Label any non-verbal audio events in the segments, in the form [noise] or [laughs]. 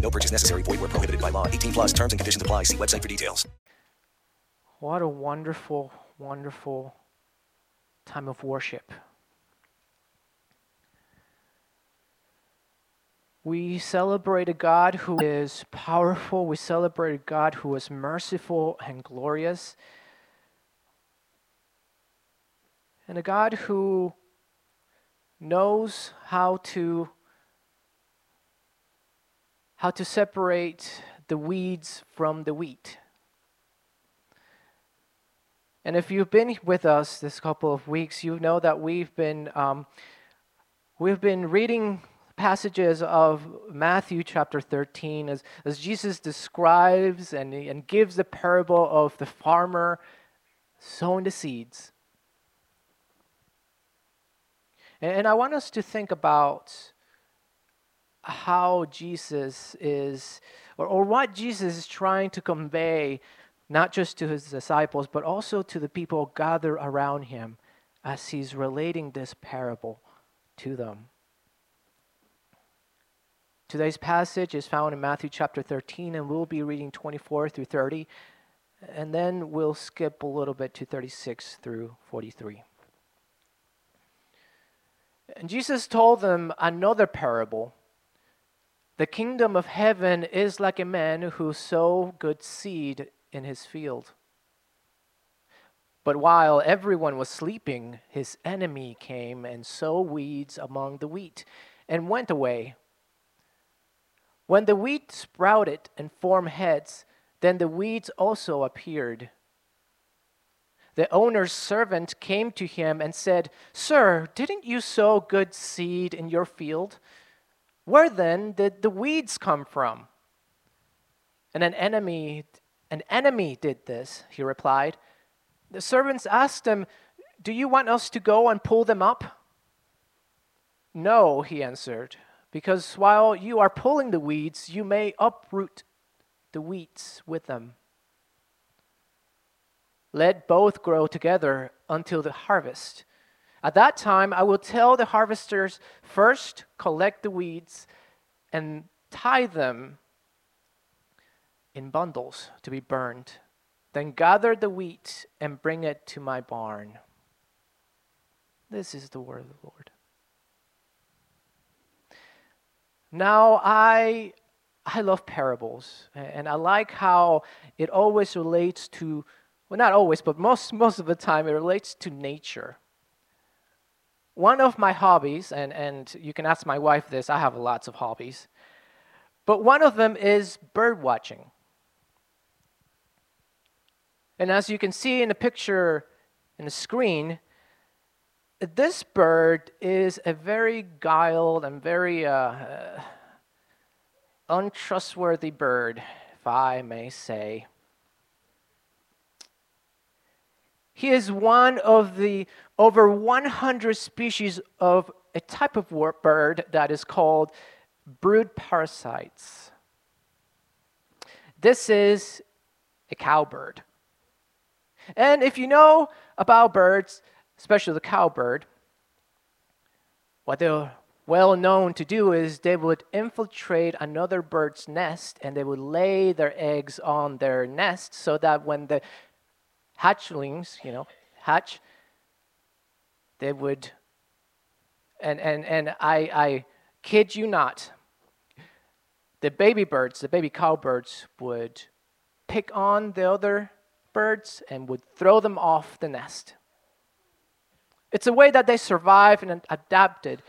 No purchase necessary. Void where prohibited by law. 18 plus terms and conditions apply. See website for details. What a wonderful, wonderful time of worship. We celebrate a God who is powerful. We celebrate a God who is merciful and glorious. And a God who knows how to how to separate the weeds from the wheat. And if you've been with us this couple of weeks, you know that we've been um, we've been reading passages of Matthew chapter 13 as, as Jesus describes and, and gives the parable of the farmer sowing the seeds. And, and I want us to think about how Jesus is, or, or what Jesus is trying to convey, not just to his disciples, but also to the people gathered around him as he's relating this parable to them. Today's passage is found in Matthew chapter 13, and we'll be reading 24 through 30, and then we'll skip a little bit to 36 through 43. And Jesus told them another parable. The kingdom of heaven is like a man who sowed good seed in his field. But while everyone was sleeping, his enemy came and sowed weeds among the wheat and went away. When the wheat sprouted and formed heads, then the weeds also appeared. The owner's servant came to him and said, Sir, didn't you sow good seed in your field? Where then did the weeds come from? And an enemy, an enemy did this, he replied. The servants asked him, Do you want us to go and pull them up? No, he answered because while you are pulling the weeds, you may uproot the weeds with them. Let both grow together until the harvest. At that time, I will tell the harvesters first collect the weeds and tie them in bundles to be burned. Then gather the wheat and bring it to my barn. This is the word of the Lord. Now, I, I love parables, and I like how it always relates to, well, not always, but most, most of the time, it relates to nature. One of my hobbies, and, and you can ask my wife this, I have lots of hobbies, but one of them is bird watching. And as you can see in the picture in the screen, this bird is a very guiled and very uh, uh, untrustworthy bird, if I may say. He is one of the over 100 species of a type of bird that is called brood parasites. This is a cowbird. And if you know about birds, especially the cowbird, what they're well known to do is they would infiltrate another bird's nest and they would lay their eggs on their nest so that when the hatchlings, you know, hatch, they would, and, and, and I, I kid you not, the baby birds, the baby cowbirds would pick on the other birds and would throw them off the nest. It's a way that they survived and adapted.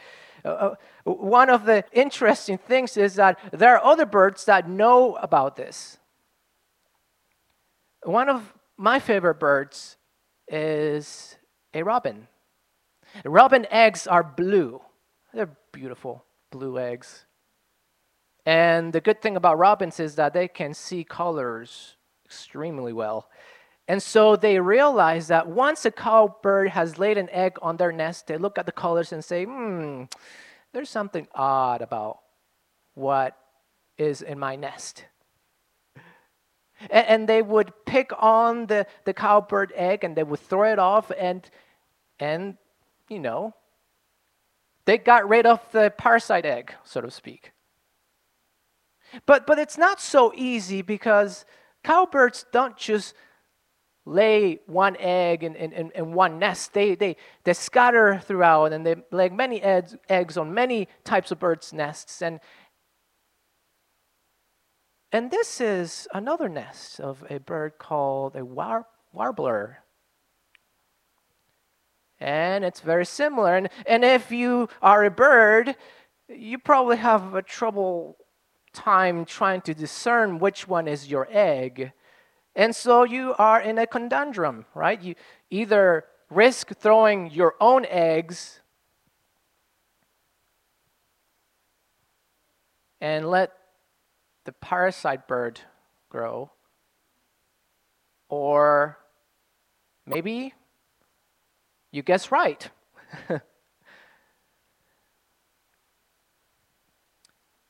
Uh, uh, one of the interesting things is that there are other birds that know about this. One of my favorite birds is a robin. Robin eggs are blue. They're beautiful blue eggs. And the good thing about robins is that they can see colors extremely well. And so they realize that once a cowbird has laid an egg on their nest, they look at the colors and say, hmm, there's something odd about what is in my nest. And, they would pick on the, the cowbird egg and they would throw it off and and you know they got rid of the parasite egg, so to speak. But but it's not so easy because cowbirds don't just lay one egg in, in, in, one nest. They, they, they scatter throughout and they lay many eggs, eggs on many types of birds' nests. And, and this is another nest of a bird called a war, warbler. And it's very similar. And, and if you are a bird, you probably have a trouble time trying to discern which one is your egg. And so you are in a conundrum, right? You either risk throwing your own eggs and let the parasite bird grow. Or maybe you guess right. [laughs]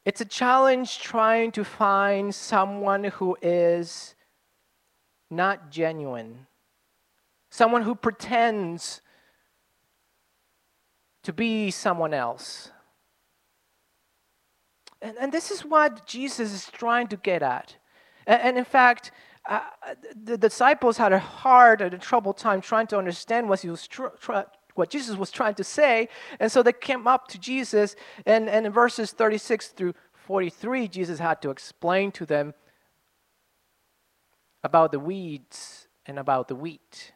it's a challenge trying to find someone who is not genuine, someone who pretends to be someone else. And, and this is what Jesus is trying to get at. And, and in fact, uh, the disciples had a hard and a troubled time trying to understand what, tr- tr- what Jesus was trying to say. And so they came up to Jesus, and, and in verses 36 through 43, Jesus had to explain to them about the weeds and about the wheat.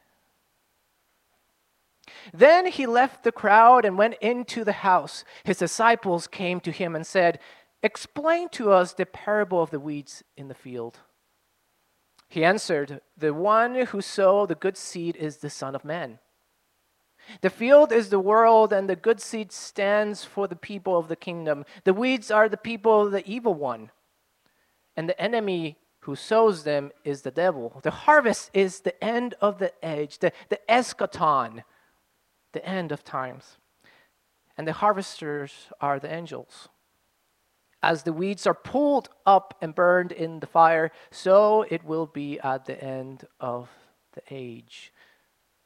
Then he left the crowd and went into the house. His disciples came to him and said, Explain to us the parable of the weeds in the field. He answered, The one who sowed the good seed is the Son of Man. The field is the world, and the good seed stands for the people of the kingdom. The weeds are the people of the evil one, and the enemy who sows them is the devil. The harvest is the end of the age, the, the eschaton, the end of times. And the harvesters are the angels. As the weeds are pulled up and burned in the fire, so it will be at the end of the age.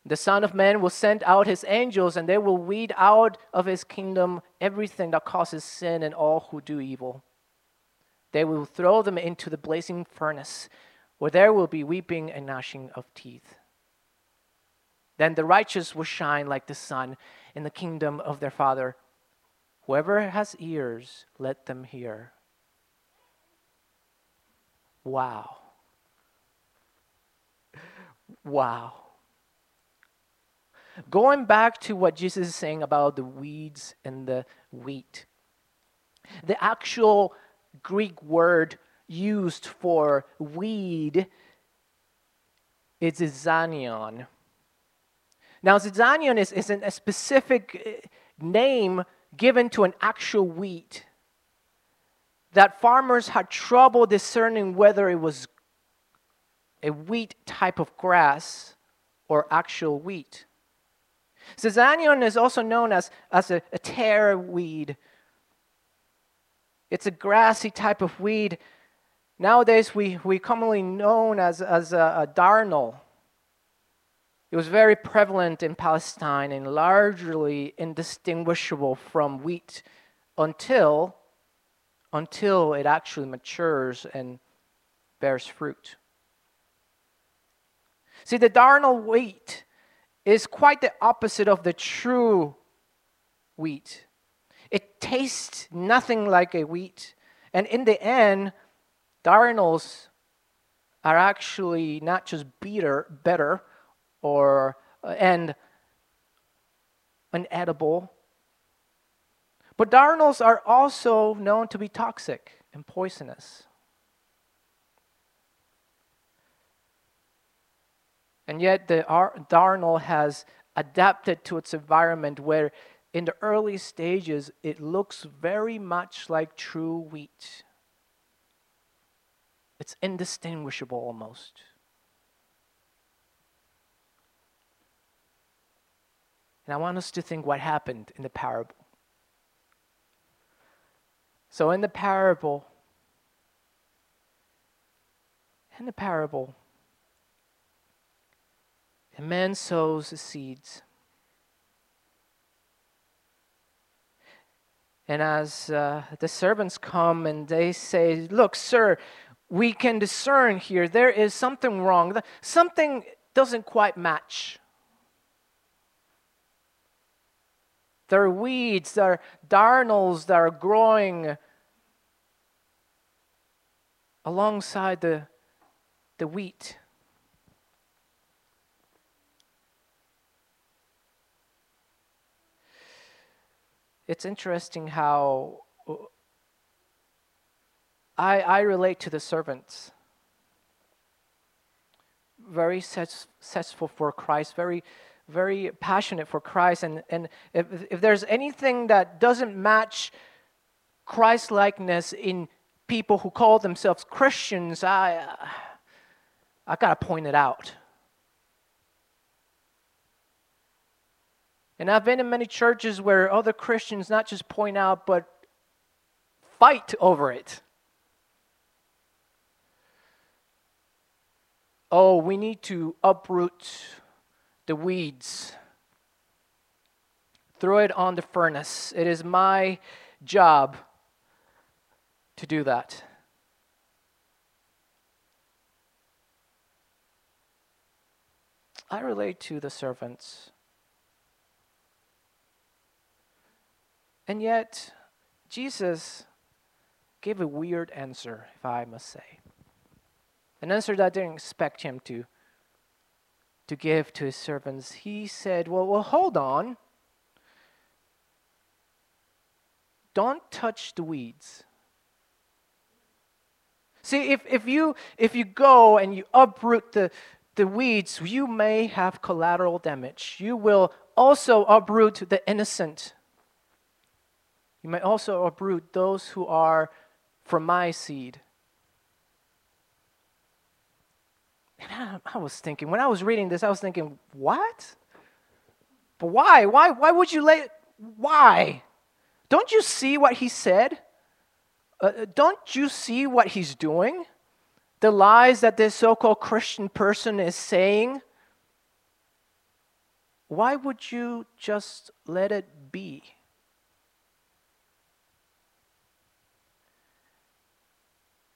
The Son of Man will send out his angels, and they will weed out of his kingdom everything that causes sin and all who do evil. They will throw them into the blazing furnace, where there will be weeping and gnashing of teeth. Then the righteous will shine like the sun in the kingdom of their Father. Whoever has ears, let them hear. Wow. Wow. Going back to what Jesus is saying about the weeds and the wheat, the actual Greek word used for weed is zizanion. Now, zizanion is, is a specific eh, name given to an actual wheat that farmers had trouble discerning whether it was a wheat type of grass or actual wheat. Zizanion is also known as, as a, a tare weed. It's a grassy type of weed. Nowadays, we, we commonly known as, as a, a darnel. It was very prevalent in Palestine and largely indistinguishable from wheat until, until it actually matures and bears fruit. See, the darnel wheat is quite the opposite of the true wheat. It tastes nothing like a wheat. And in the end, darnels are actually not just bitter, better, or uh, and unedible. But darnels are also known to be toxic and poisonous. And yet, the darnel has adapted to its environment where, in the early stages, it looks very much like true wheat. It's indistinguishable almost. And I want us to think what happened in the parable. So, in the parable, in the parable, a man sows the seeds. And as uh, the servants come and they say, Look, sir, we can discern here there is something wrong. Something doesn't quite match. There are weeds, there are darnels that are growing alongside the, the wheat. It's interesting how I, I relate to the servants. Very successful for Christ, very very passionate for Christ. And, and if, if there's anything that doesn't match Christ likeness in people who call themselves Christians, I, I got to point it out. And I've been in many churches where other Christians not just point out, but fight over it. Oh, we need to uproot the weeds. Throw it on the furnace. It is my job to do that. I relate to the servants. And yet, Jesus gave a weird answer, if I must say. An answer that I didn't expect him to to give to his servants, he said, Well, well, hold on. Don't touch the weeds. See, if, if, you, if you go and you uproot the, the weeds, you may have collateral damage. You will also uproot the innocent. You may also uproot those who are from my seed. And I, I was thinking, when I was reading this, I was thinking, what? But why? Why, why would you lay Why? Don't you see what he said? Uh, uh don't you see what he's doing? The lies that this so called Christian person is saying? Why would you just let it be?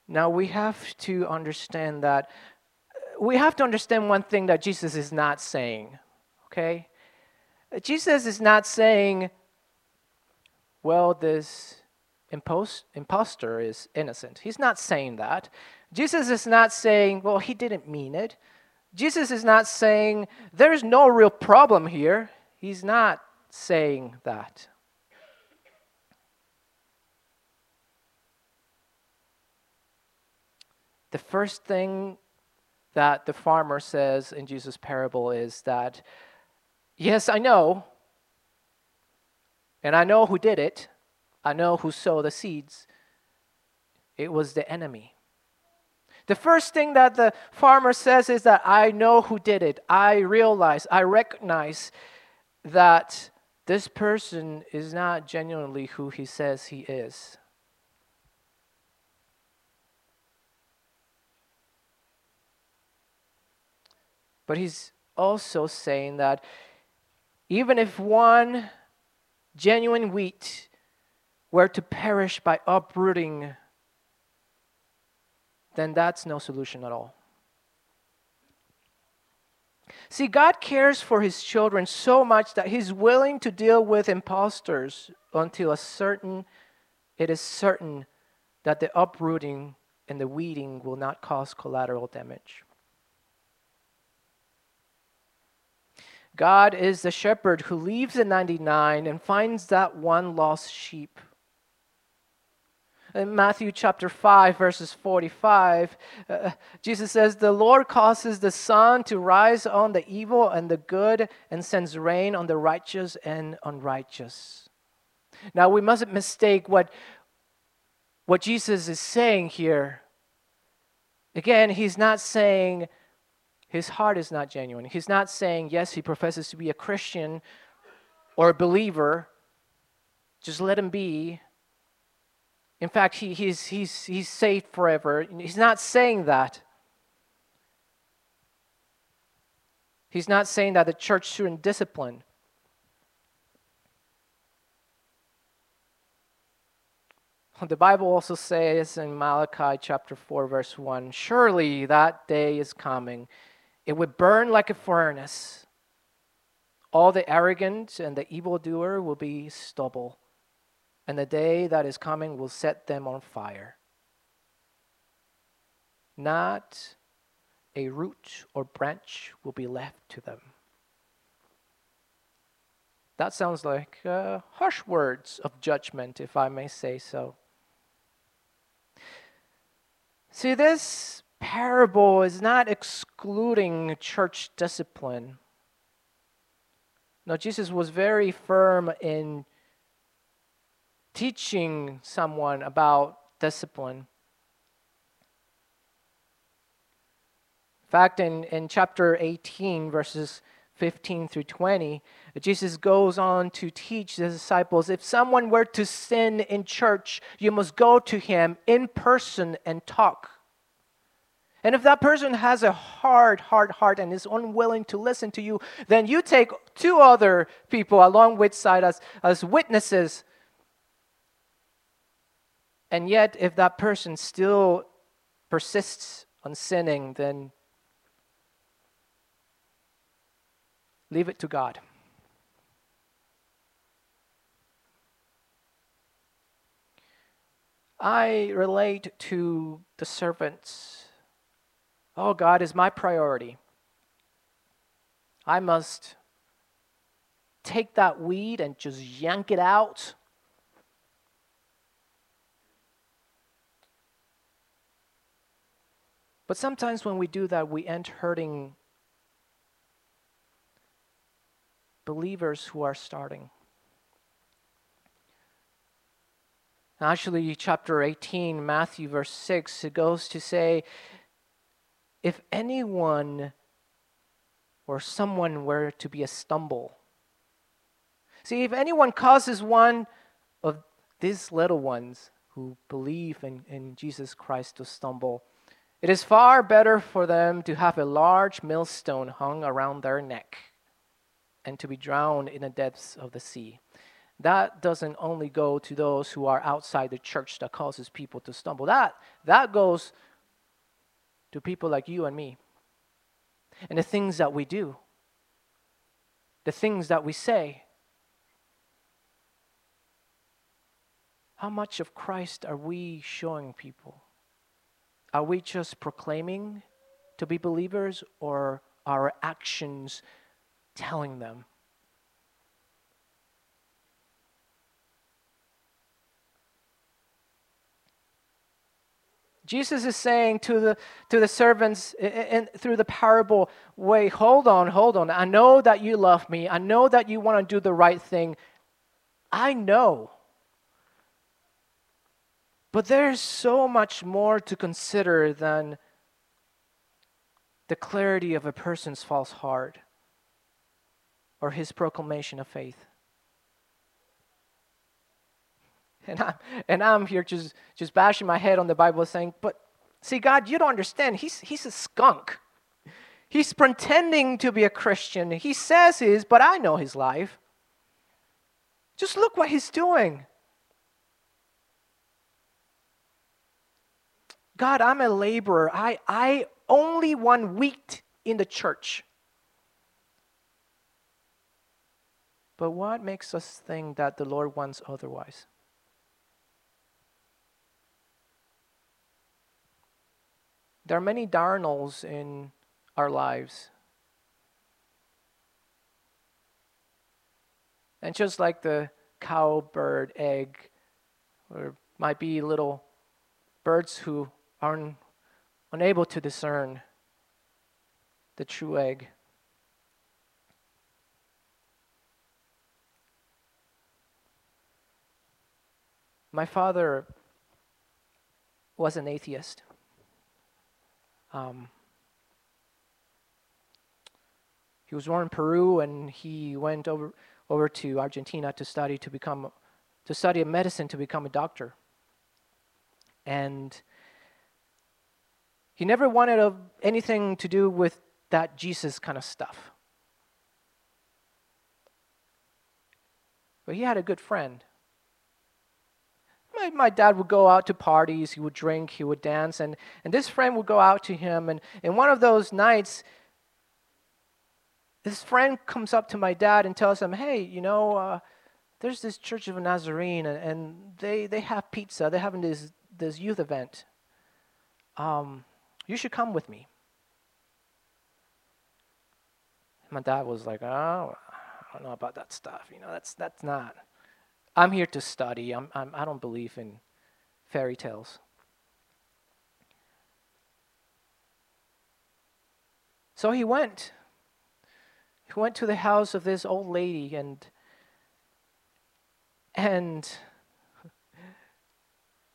Now we have to understand that we have to understand one thing that Jesus is not saying, okay? Jesus is not saying, well, this impost, imposter is innocent. He's not saying that. Jesus is not saying, well, he didn't mean it. Jesus is not saying, there's no real problem here. He's not saying that. The first thing that the farmer says in Jesus' parable is that, yes, I know, and I know who did it, I know who sowed the seeds. It was the enemy. The first thing that the farmer says is that I know who did it. I realize, I recognize that this person is not genuinely who he says he is. But he's also saying that even if one genuine wheat were to perish by uprooting, then that's no solution at all. See, God cares for his children so much that he's willing to deal with impostors until a certain it is certain that the uprooting and the weeding will not cause collateral damage. God is the shepherd who leaves the 99 and finds that one lost sheep. In Matthew chapter 5, verses 45, uh, Jesus says, The Lord causes the sun to rise on the evil and the good and sends rain on the righteous and unrighteous. Now, we mustn't mistake what, what Jesus is saying here. Again, he's not saying, his heart is not genuine. He's not saying, yes, he professes to be a Christian, or a believer, just let him be. In fact, he, he's, he's, he's safe forever. He's not saying that. He's not saying that the church shouldn't discipline. The Bible also says in Malachi chapter 4, verse 1 Surely that day is coming. It would burn like a furnace. All the arrogant and the evildoer will be stubble, and the day that is coming will set them on fire. Not a root or branch will be left to them. That sounds like uh, harsh words of judgment, if I may say so. See, this parable is not excluding church discipline. No, Jesus was very firm in teaching someone about discipline. In fact, in, in chapter 18, verses 15 through 20, Jesus goes on to teach the disciples if someone were to sin in church, you must go to him in person and talk. And if that person has a hard, hard heart and is unwilling to listen to you, then you take two other people along with side as, as witnesses. And yet, if that person still persists on sinning, then leave it to God. I relate to the servants Oh, God is my priority. I must take that weed and just yank it out. But sometimes when we do that, we end hurting believers who are starting. Actually, chapter 18, Matthew, verse 6, it goes to say, if anyone or someone were to be a stumble. See, if anyone causes one of these little ones who believe in, in Jesus Christ to stumble, it is far better for them to have a large millstone hung around their neck and to be drowned in the depths of the sea. That doesn't only go to those who are outside the church that causes people to stumble. That, that goes to people like you and me. And the things that we do, the things that we say. How much of Christ are we showing people? Are we just proclaiming to be believers, or are our actions telling them? Jesus is saying to the, to the servants and through the parable, wait, hold on, hold on. I know that you love me. I know that you want to do the right thing. I know. But there's so much more to consider than the clarity of a person's false heart or his proclamation of faith. [laughs] And I'm, and I'm here just, just bashing my head on the Bible saying, but see, God, you don't understand. He's, he's a skunk. He's pretending to be a Christian. He says he is, but I know his life. Just look what he's doing. God, I'm a laborer. I, I only one week in the church. But what makes us think that the Lord wants otherwise? There are many darnels in our lives. And just like the cowbird egg, there might be little birds who are unable to discern the true egg. My father was an atheist. Um, he was born in Peru and he went over over to Argentina to study to become to study medicine to become a doctor. And he never wanted anything to do with that Jesus kind of stuff. But he had a good friend. My, my dad would go out to parties, he would drink, he would dance, and, and this friend would go out to him. And in one of those nights, this friend comes up to my dad and tells him, Hey, you know, uh, there's this Church of Nazarene, and, and, they, they have pizza. They're having this, this youth event. Um, you should come with me. My dad was like, Oh, I don't know about that stuff. You know, that's, that's not. I'm here to study. I'm, I'm, I don't believe in fairy tales. So he went. He went to the house of this old lady and and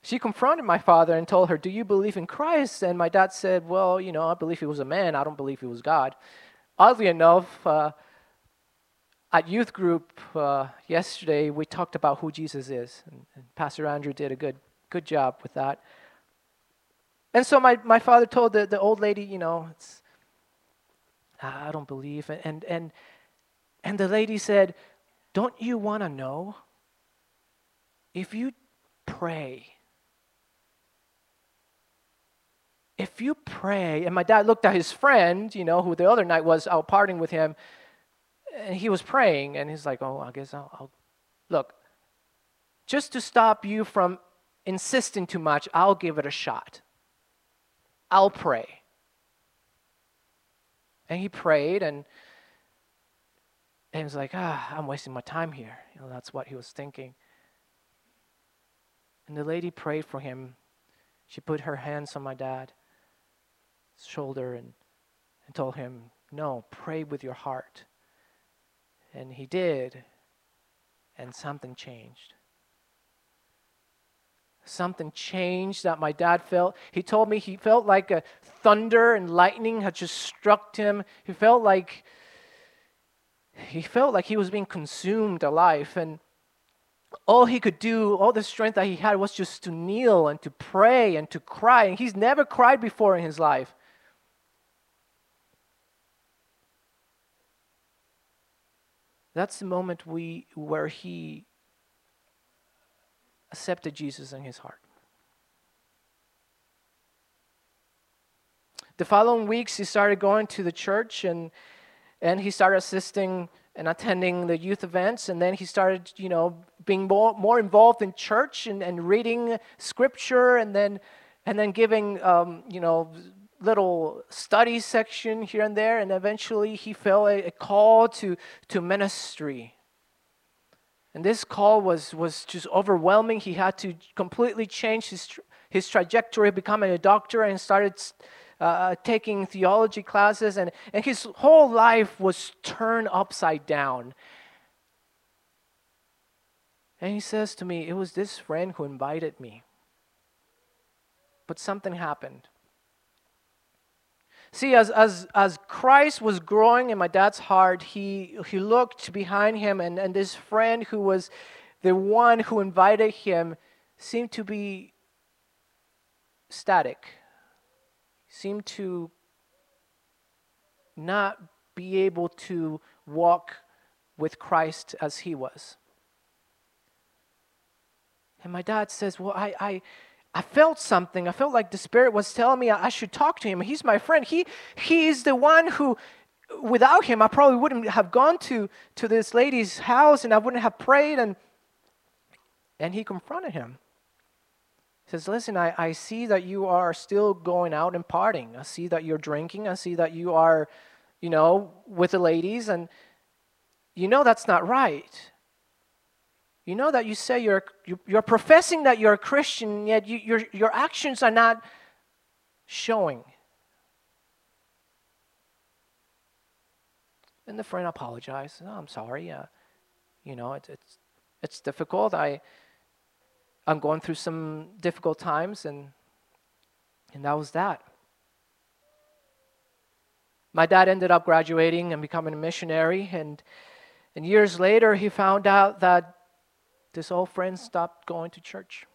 she confronted my father and told her, Do you believe in Christ? And my dad said, Well, you know, I believe he was a man. I don't believe he was God. Oddly enough, uh, at youth group uh, yesterday, we talked about who Jesus is, and, and, Pastor Andrew did a good, good job with that. And so my, my father told the, the old lady, you know, I don't believe. And, and, and the lady said, Don't you want to know? If you pray, if you pray, and my dad looked at his friend, you know, who the other night was out partying with him, and he was praying, and he's like, "Oh, I guess I'll, I'll look." Just to stop you from insisting too much, I'll give it a shot. I'll pray. And he prayed, and he was like, "Ah, I'm wasting my time here." You know, that's what he was thinking. And the lady prayed for him. She put her hands on my dad's shoulder and, and told him, No, pray with your heart. And he did, and something changed. Something changed that my dad felt. He told me he felt like a thunder and lightning had just struck him. He felt like he felt like he was being consumed alive. And all he could do, all the strength that he had was just to kneel and to pray and to cry. And he's never cried before in his life. That's the moment we, where he accepted Jesus in his heart. The following weeks, he started going to the church and, and he started assisting and attending the youth events. And then he started, you know, being more, more involved in church and, and reading scripture and then, and then giving, um, you know, little study section here and there, and eventually he felt a, a, call to, to ministry. And this call was, was just overwhelming. He had to completely change his, his trajectory, becoming a doctor, and started uh, taking theology classes. And, and his whole life was turned upside down. And he says to me, It was this friend who invited me. But something happened. See, as, as, as Christ was growing in my dad's heart, he, he looked behind him, and, and this friend who was the one who invited him seemed to be static, seemed to not be able to walk with Christ as he was. And my dad says, Well, I, I, I felt something. I felt like the Spirit was telling me I should talk to him. He's my friend. He, he is the one who, without him, I probably wouldn't have gone to, to this lady's house and I wouldn't have prayed. And, and he confronted him. He says, Listen, I, I see that you are still going out and partying. I see that you're drinking. I see that you are, you know, with the ladies. And you know that's not right. You know that you say you're, you're professing that you're a Christian, yet you, your, your actions are not showing. And the friend apologized. Oh, I'm sorry. Uh, you know, it, it's, it's difficult. I, I'm going through some difficult times, and, and that was that. My dad ended up graduating and becoming a missionary, and And years later, he found out that this old friend stopped going to church.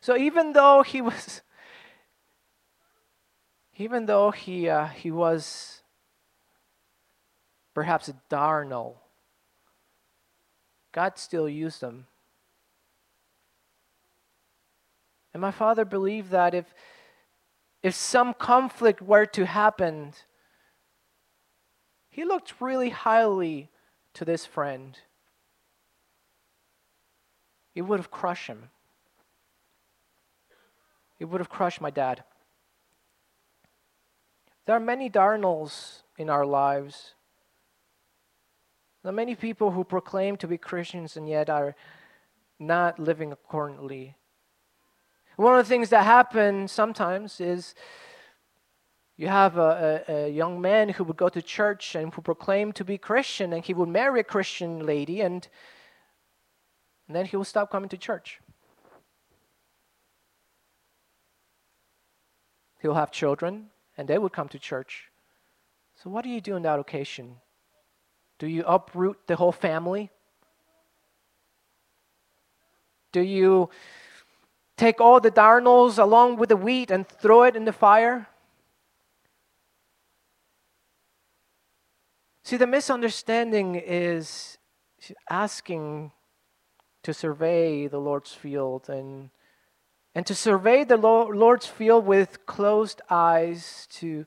So even though he was, [laughs] even though he, uh, he was perhaps a darnel, God still used him. And my father believed that if, if some conflict were to happen, he looked really highly to this friend. It would have crushed him. It would have crushed my dad. There are many darnels in our lives. There are many people who proclaim to be Christians and yet are not living accordingly. One of the things that happen sometimes is you have a, a, a, young man who would go to church and who proclaimed to be Christian, and he would marry a Christian lady, and, and then he would stop coming to church. He'll have children, and they would come to church. So, what do you do in that occasion? Do you uproot the whole family? Do you take all the darnels along with the wheat and throw it in the fire? See, the misunderstanding is asking to survey the Lord's field and, and to survey the Lord's field with closed eyes, to,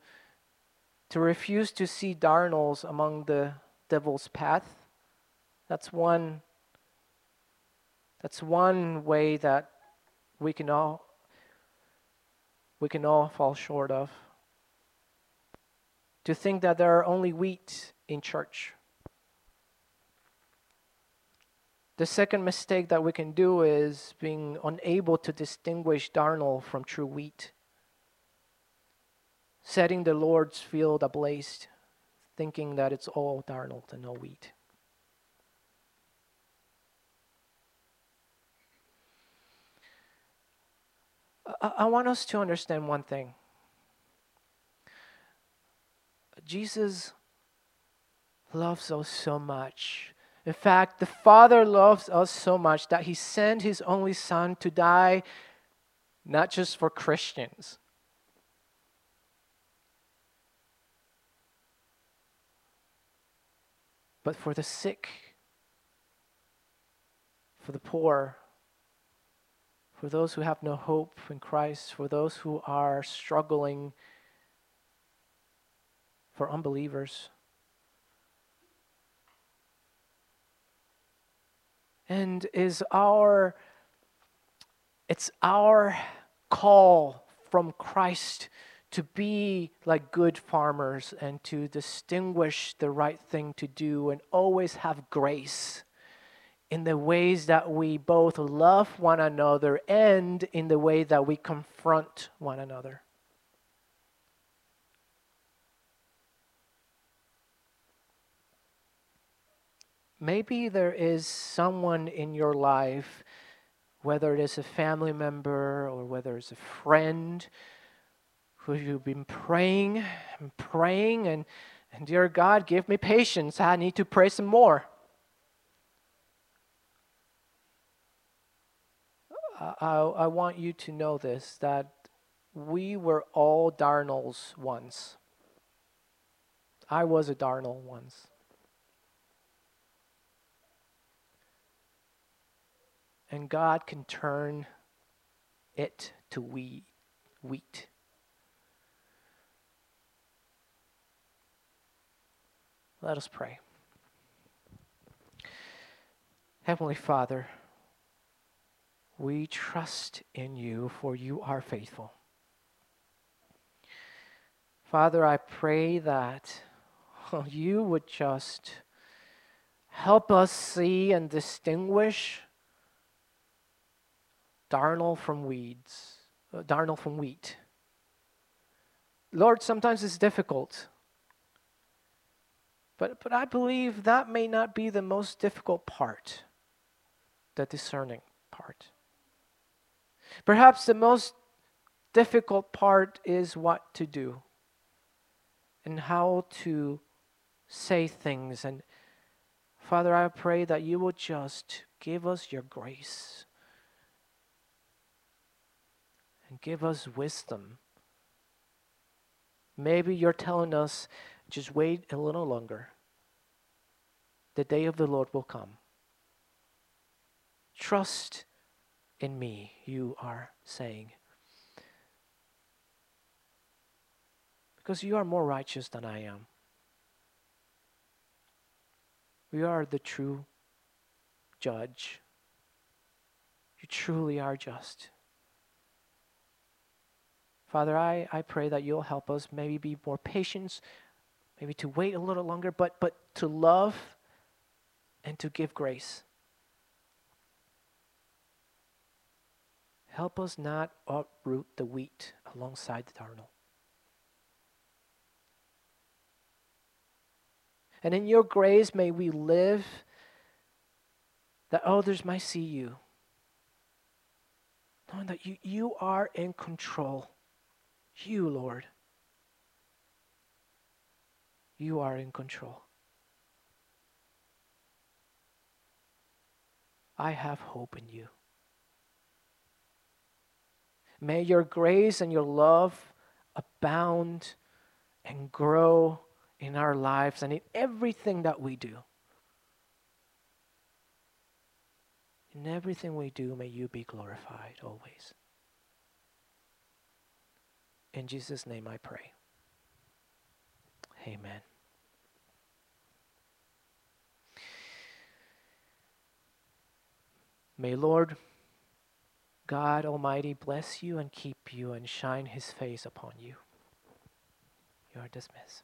to refuse to see darnels among the devil's path. That's one, that's one way that we can all, we can all fall short of. To think that there are only wheat in church. The second mistake that we can do is being unable to distinguish darnel from true wheat. Setting the Lord's field ablaze, thinking that it's all darnel and no wheat. I, I want us to understand one thing. Jesus loves us so much. In fact, the Father loves us so much that He sent His only Son to die not just for Christians. But for the sick, for the poor, for those who have no hope in Christ, for those who are struggling, for unbelievers. And is our it's our call from Christ to be like good farmers and to distinguish the right thing to do and always have grace in the ways that we both love one another and in the way that we confront one another. Maybe there is someone in your life, whether it is a family member or whether it's a friend, who you've been praying and praying, and, and dear God, give me patience. I need to pray some more. I, I want you to know this that we were all darnels once. I was a darnel once. And God can turn it to wheat. wheat. Let us pray. Heavenly Father, we trust in you, for you are faithful. Father, I pray that [laughs] you would just help us see and distinguish darnel from weeds, uh, darnel from wheat. Lord, sometimes it's difficult. But, but I believe that may not be the most difficult part, the discerning part. Perhaps the most difficult part is what to do and how to say things. And Father, I pray that you will just give us your grace and give us wisdom. Maybe you're telling us just wait a little longer. The day of the Lord will come. Trust in me, you are saying. Because you are more righteous than I am. You are the true judge. You truly are just. Father, I, I pray that you'll help us maybe be more patient, maybe to wait a little longer, but, but to love and to give grace. Help us not uproot the wheat alongside the darnel. And in your grace, may we live that others might see you. Knowing that you, you are in control. You, Lord. You are in control. I have hope in you. May your grace and your love abound and grow in our lives and in everything that we do. In everything we do, may you be glorified always. In Jesus' name I pray. Amen. May Lord God Almighty bless you and keep you and shine his face upon you. You are dismissed.